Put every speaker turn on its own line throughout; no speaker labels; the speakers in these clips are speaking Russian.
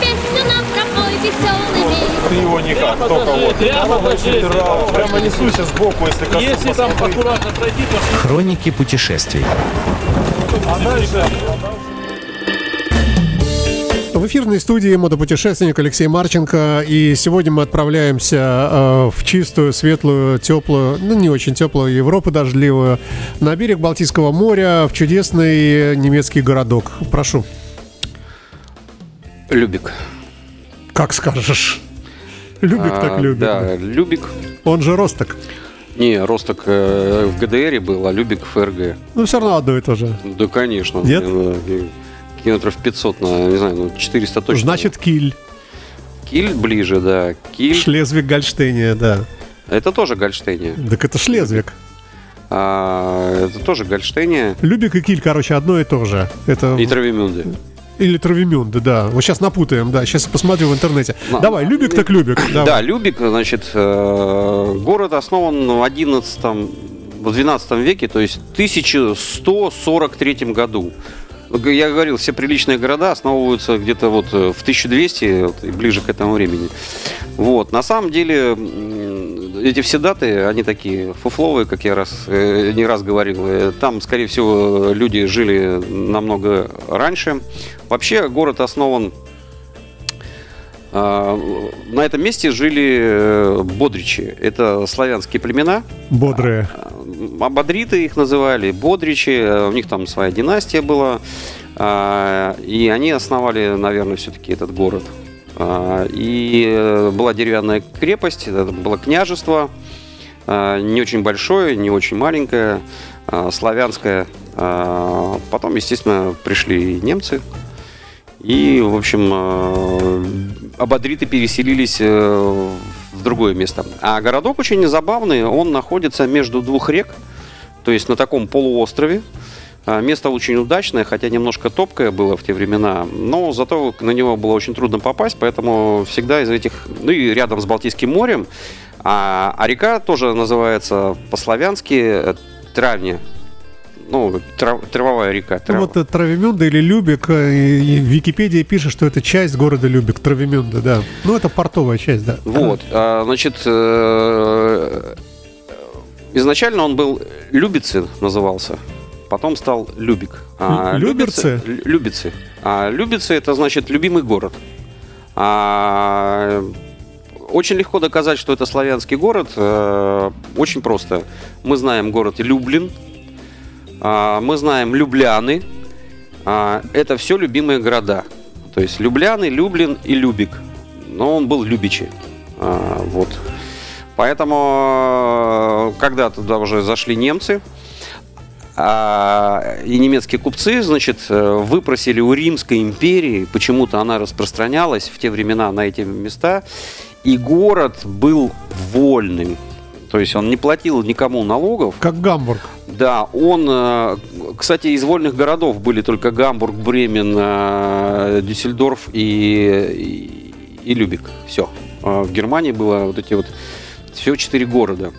песню нам пропой веселый
Ты его никак, только вот.
Прямо.
Прямо несуйся сбоку, если коснуться.
Если там аккуратно пройти, то
Хроники путешествий.
А дальше...
В эфирной студии мотопутешественник Алексей Марченко. И сегодня мы отправляемся э, в чистую, светлую, теплую, ну не очень теплую Европу дождливую, на берег Балтийского моря, в чудесный немецкий городок. Прошу,
Любик.
как скажешь. Любик
А,
так любит.
Да, Любик.
Он же Росток.
Не, Росток э, в ГДР был, а Любик в ФРГ.
Ну, все равно одно и то же.
Да, конечно.
Нет?
Э, э, Километров 500, на, не знаю, ну 400 точно.
Значит, Киль.
Киль ближе, да. Киль.
Шлезвиг Гольштейния, да.
Это тоже Гольштейния.
Так это Шлезвиг.
А, это тоже Гольштейния
Любик и Киль, короче, одно и то же. Это...
и Травимюнде.
Или Травимюнде, да. Вот сейчас напутаем, да. Сейчас посмотрю в интернете.
На-
Давай, Любик так Любик.
Да,
Давай.
Любик, значит, э, город основан в 11 в 12 веке, то есть в 1143 году. Я говорил, все приличные города основываются где-то вот э, в 1200 вот, и ближе к этому времени. Вот. На самом деле эти все даты, они такие фуфловые, как я раз, э, не раз говорил. Э, Там, скорее всего, люди жили намного раньше. Вообще город основан а, На этом месте жили э, бодричи. Это славянские племена.
Бодрые.
А, Абадриты их называли, бодричи. э, У них там своя династия была. А, И они основали, наверное, все-таки этот город. А, И э, была деревянная крепость, это было княжество. а, Не очень большое, не очень маленькое, а, славянское. Потом, естественно, пришли немцы. И, в общем, абадриты переселились э, в другое место. А городок очень забавный, он находится между двух рек, то есть на таком полуострове. А, Место очень удачное, хотя немножко топкое было в те времена, но зато на него было очень трудно попасть, поэтому всегда из этих, ну и рядом с Балтийским морем, а, а река тоже называется по-славянски э, Травня, ну, трав- травовая река.
Ну,
трав-
вот э, Травимюнда или Любик, э, и в Википедии пишет, что это часть города Любик, Травимюнда, да. Ну, это портовая часть, да.
Вот, а, значит, э, изначально он был Любицы назывался, потом стал Любик. А
Лю- Люберцы?
Любицы- Лю- Любицы. А Любицы это значит любимый город. А, очень легко доказать, что это славянский город. э, Очень просто. Мы знаем город Люблин, а, мы знаем Любляны. А, Это все любимые города. То есть Любляны, Люблин и Любик. Но он был Любичи. А, Вот. Поэтому, э, когда туда уже зашли немцы, а, и немецкие купцы, значит, э, выпросили у Римской империи, почему-то она распространялась в те времена на эти места, и город был вольным. То есть он не платил никому налогов.
Как Гамбург.
Да, он, э, кстати, из вольных городов были только Гамбург, Бремен, э, Дюссельдорф и, и, и Любик. Все. В Германии было вот эти вот всего четыре города.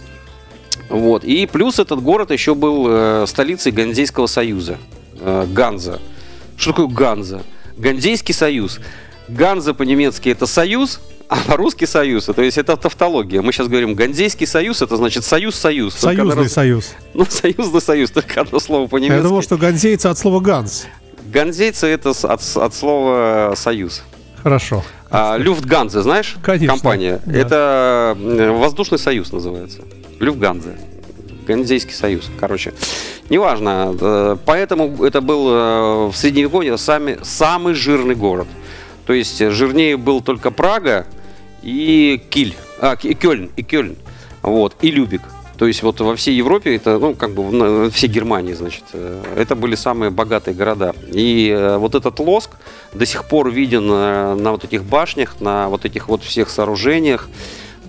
Вот. И плюс этот город еще был э, столицей Ганзейского союза. Э, Ганза. Что такое Ганза? Ганзейский союз. Ганза по-немецки это союз, а по-русски союз. То есть это тавтология. Мы сейчас говорим Ганзейский союз, это значит союз-союз.
Союзный
раз-
союз.
ну, союзный союз, только одно слово по-немецки.
Я думал, что ганзейцы от слова ганс.
Ганзейцы это от, от слова союз.
Хорошо.
А, Люфтганзе, знаешь?
Конечно,
Компания.
да.
Это э, воздушный союз называется. Люфтганзе. Ганзейский союз. Короче, неважно. Э, Поэтому это был э, в Средневековье сами, самый жирный город. То есть жирнее был только Прага и Киль. А, и Кёльн. И Кёльн. Вот. И Любик. То есть вот во всей Европе, это, ну, как бы в на- всей Германии, значит, это были самые богатые города. И вот этот лоск до сих пор виден э, на вот этих башнях, на вот этих вот всех сооружениях.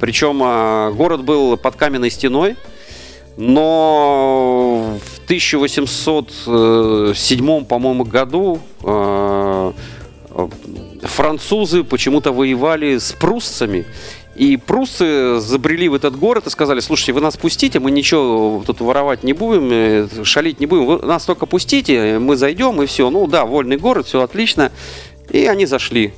Причем э, город был под каменной стеной, но в 1807, по-моему, году э, французы почему-то воевали с пруссами. И пруссы забрели в этот город и сказали, слушайте, вы нас пустите, мы ничего тут воровать не будем, э, шалить не будем, вы нас только пустите, мы зайдем и все. Ну да, вольный город, все отлично. И они зашли.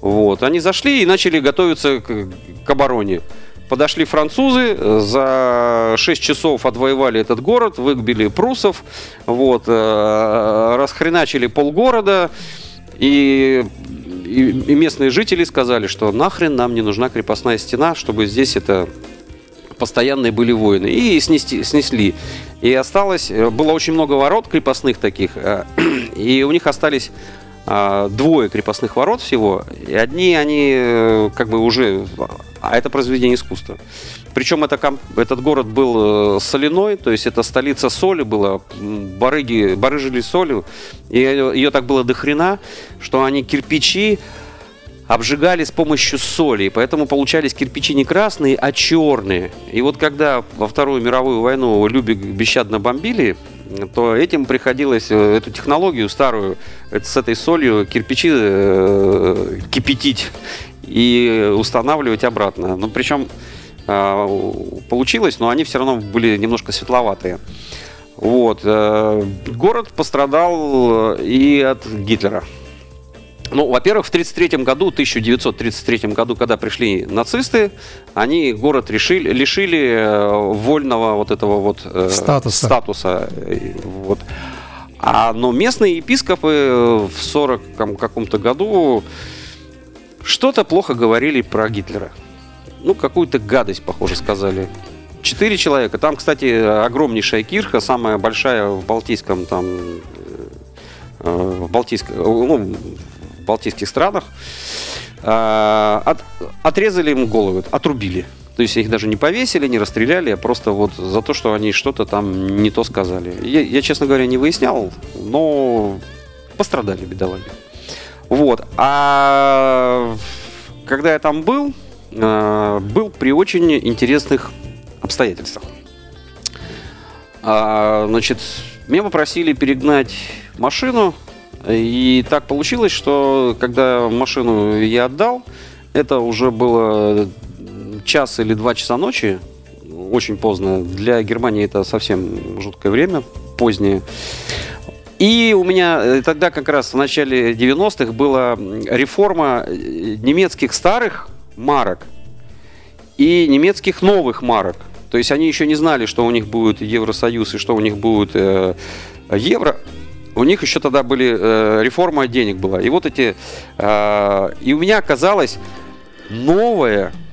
Вот. Они зашли и начали готовиться к, к обороне. Подошли французы, за 6 часов отвоевали этот город, выгбили прусов, вот, э, расхреначили полгорода, и, и, местные жители сказали, что нахрен нам не нужна крепостная стена, чтобы здесь это постоянные были войны. И снести, снесли. И осталось, э, было очень много ворот крепостных таких, э, и у них остались а, двое крепостных ворот всего, и одни они э, как бы уже, а это произведение искусства. Причем это, этот город был э, соляной, то есть это столица соли была, барыги, барыжили солью, и ее, так было до хрена, что они кирпичи обжигали с помощью соли, поэтому получались кирпичи не красные, а черные. И вот когда во Вторую мировую войну Любик бесщадно бомбили, то этим приходилось э, эту технологию старую это с этой солью кирпичи э, кипятить и устанавливать обратно. Ну, причем э, получилось, но они все равно были немножко светловатые. Вот. э, Город пострадал э, и от Гитлера. Ну, во-первых, в 1933 году, 1933 году, когда пришли нацисты, они город решили, лишили э, вольного вот этого вот
Статуса.
статуса, вот. А, но местные епископы в 40 каком-то году что-то плохо говорили про Гитлера. Ну, какую-то гадость, похоже, сказали. Четыре человека. Там, кстати, огромнейшая кирха, самая большая в Балтийском там э, в Балтийск- ну, в Балтийских странах. А, от- отрезали им головы, отрубили. То есть их даже не повесили, не расстреляли, а просто вот за то, что они что-то там не то сказали. Я, я, честно говоря, не выяснял, но пострадали бедолаги. Вот. А когда я там был, э, был при очень интересных обстоятельствах. А, значит, меня попросили перегнать машину, и так получилось, что когда машину я отдал, это уже было час или два часа ночи, очень поздно. Для Германии это совсем жуткое время, позднее. И у меня э, тогда как раз в начале 90-х была реформа э, немецких старых марок и немецких новых марок. То есть они еще не знали, что у них будет Евросоюз и что у них будет э, евро. У них еще тогда были э, реформа денег была. И вот эти... э, и у меня
Ку- ку-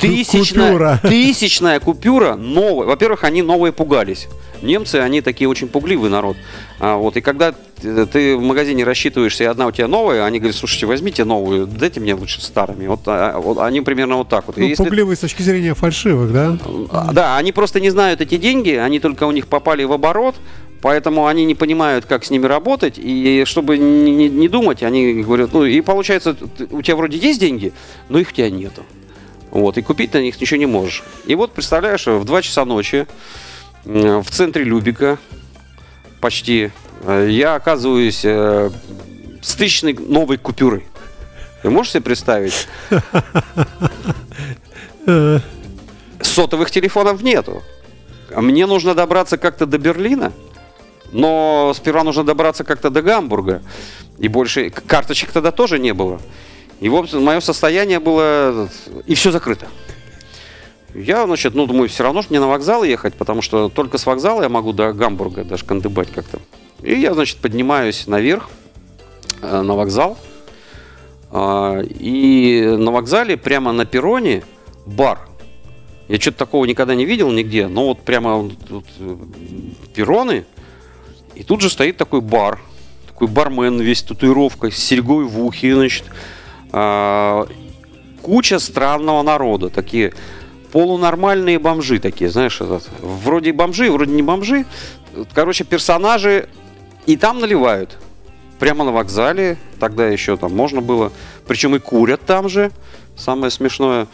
тысячная,
купюра.
тысячная купюра новая. Во-первых, они новые пугались. Немцы, они такие очень пугливый народ. А, вот, и когда ты в магазине рассчитываешься, и одна у тебя новая, они говорят, слушайте, возьмите новую, дайте мне лучше старыми. Вот, а, вот они примерно вот так вот.
Ну,
если-
пугливый с точки зрения фальшивых, да?
а, Да, они просто не знают эти деньги, они только у них попали в оборот, поэтому они не понимают, как с ними работать, и чтобы не, не- не думать, они говорят, ну и получается, у тебя вроде есть деньги, но их у тебя нету. Вот, и купить на них ничего не можешь. И вот, представляешь, в 2 часа ночи в центре Любика почти э, я оказываюсь э, с тысячной новой купюрой. Ты можешь себе представить? Сотовых телефонов нету. Мне нужно добраться как-то до Берлина, но сперва нужно добраться как-то до Гамбурга. И больше карточек тогда тоже не было. И вот мое состояние было... И все закрыто. Я, значит, ну, думаю, все равно ж мне на вокзал ехать, потому что только с вокзала я могу до Гамбурга даже кандыбать как-то. И я, значит, поднимаюсь наверх, э, на вокзал. А, И на вокзале, прямо на перроне, бар. Я что-то такого никогда не видел нигде, но вот прямо тут, э, перроны, и тут же стоит такой бар, такой бармен весь татуировкой, с серьгой в ухе, значит. А, куча странного народа, такие полунормальные бомжи такие, знаешь, этот, вроде бомжи, вроде не бомжи. Короче, персонажи и там наливают. Прямо на вокзале, тогда еще там можно было. Причем и курят там же, самое смешное.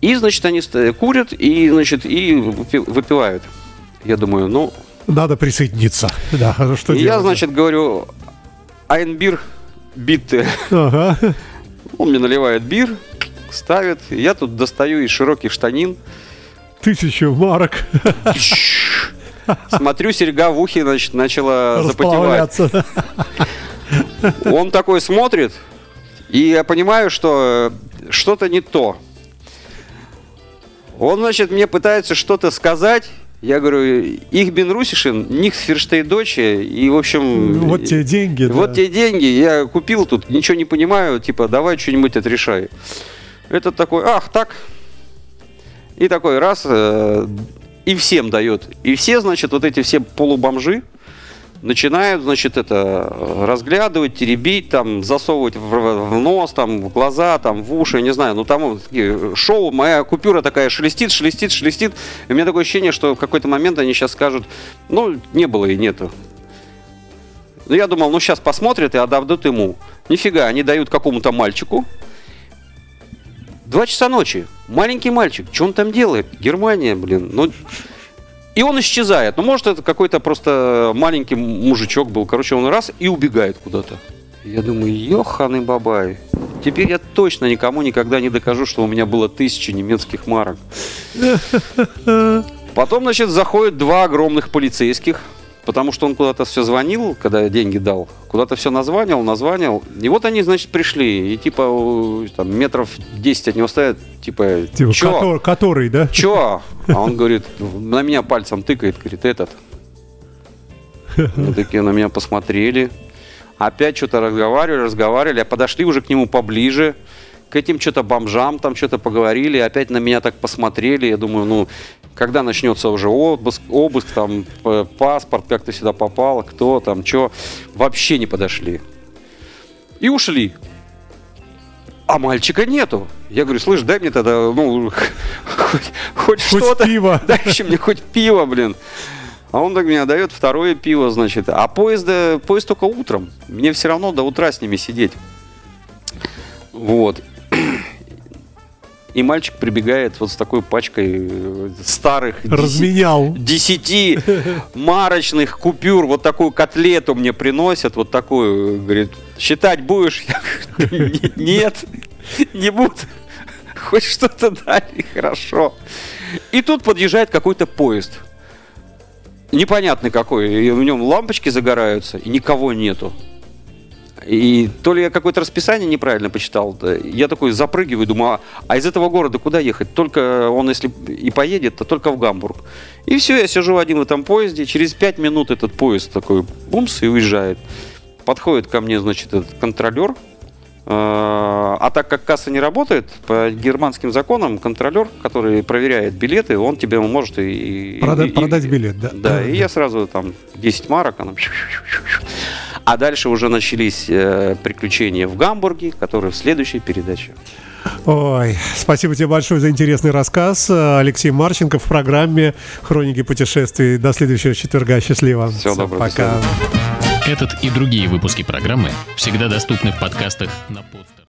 И, значит, они курят и, значит, и выпи- выпивают. Я думаю, ну,
Надо присоединиться. Да, что
и я,
делать?
значит, говорю, Айнбир битте.
Ага.
Он мне наливает бир, ставит. Я тут достаю из широких штанин.
Тысячу марок
Смотрю, серьга в ухе, значит, начала запотевать. Он такой смотрит И я понимаю, что что-то не то. Он, значит, мне пытается что-то сказать. Я говорю, их бен Русишин, них ферштейдоче, и, в общем...
Ну, Вот тебе деньги.
Вот
да.
тебе деньги, я купил тут, ничего не понимаю, типа, давай что-нибудь отрешай. Этот такой, ах, так. И такой раз, э, и всем дает. И все, значит, вот эти все полубомжи начинают, значит, это э, разглядывать, теребить, там, засовывать в, в нос, там, в глаза, там, в уши, не знаю. Ну, там такие шоу, моя купюра такая шелестит, шелестит, шелестит. И у меня такое ощущение, что в какой-то момент они сейчас скажут, ну, не было и нету. Ну, я думал, ну, сейчас посмотрят и отдадут ему. Нифига, они дают какому-то мальчику. Два часа ночи. Маленький мальчик. Что он там делает? Германия, блин. Ну, и он исчезает. Ну, может, это какой-то просто маленький мужичок был. Короче, он раз и убегает куда-то. Я думаю, ёханый бабай. Теперь я точно никому никогда не докажу, что у меня было тысяча немецких марок. Потом, значит, заходят два огромных полицейских, потому что он куда-то все звонил, когда я деньги дал, куда-то все названивал, названивал. И вот они, значит, пришли, и типа там метров 10 от него стоят, типа,
Типа,
«Чё?
котор- который, да?
Чё? А он говорит, на меня пальцем тыкает, говорит, этот. Мы такие на меня посмотрели. Опять что-то разговаривали, разговаривали, а подошли уже к нему поближе. К этим что-то бомжам там что-то поговорили, опять на меня так посмотрели. Я думаю, ну, когда начнется уже обыск, обыск там, паспорт, как ты сюда попал, кто там, что. Вообще не подошли. И ушли. А мальчика нету. Я говорю, слышь, дай мне тогда, ну, хоть, хоть
Хоть
что-то.
пиво.
Дай еще мне хоть пиво, блин. А он так мне дает второе пиво, значит. А поезд, э, поезд только утром. Мне все равно до утра с ними сидеть. Вот. И мальчик прибегает вот с такой пачкой э, старых
Разменял.
десяти марочных купюр, вот такую котлету мне приносят, вот такую, говорит, считать будешь? Я говорю, «Не- нет, не буду. Хоть что-то дали, хорошо. И тут подъезжает какой-то поезд. Непонятный какой. И в нем лампочки загораются, и никого нету. И то ли я какое-то расписание неправильно почитал, да, я такой запрыгиваю, думаю, а, а из этого города куда ехать? Только он, если и поедет, то только в Гамбург. И все, я сижу один в этом поезде, через пять минут этот поезд такой бумс и уезжает. Подходит ко мне, значит, этот контролер, Э, а так как касса не работает, по германским законам контролер, который проверяет билеты, он тебе может и...
Прода-
и-
продать билет, да.
Да, и я сразу там 10 марок, она... А дальше уже начались э, приключения в Гамбурге, которые в следующей передаче.
Ой, спасибо тебе большое за интересный рассказ. Алексей Марченко в программе «Хроники путешествий». До следующего четверга. Счастливо.
Всего доброго, до
Пока.
Этот и другие выпуски программы всегда доступны в подкастах на подстере.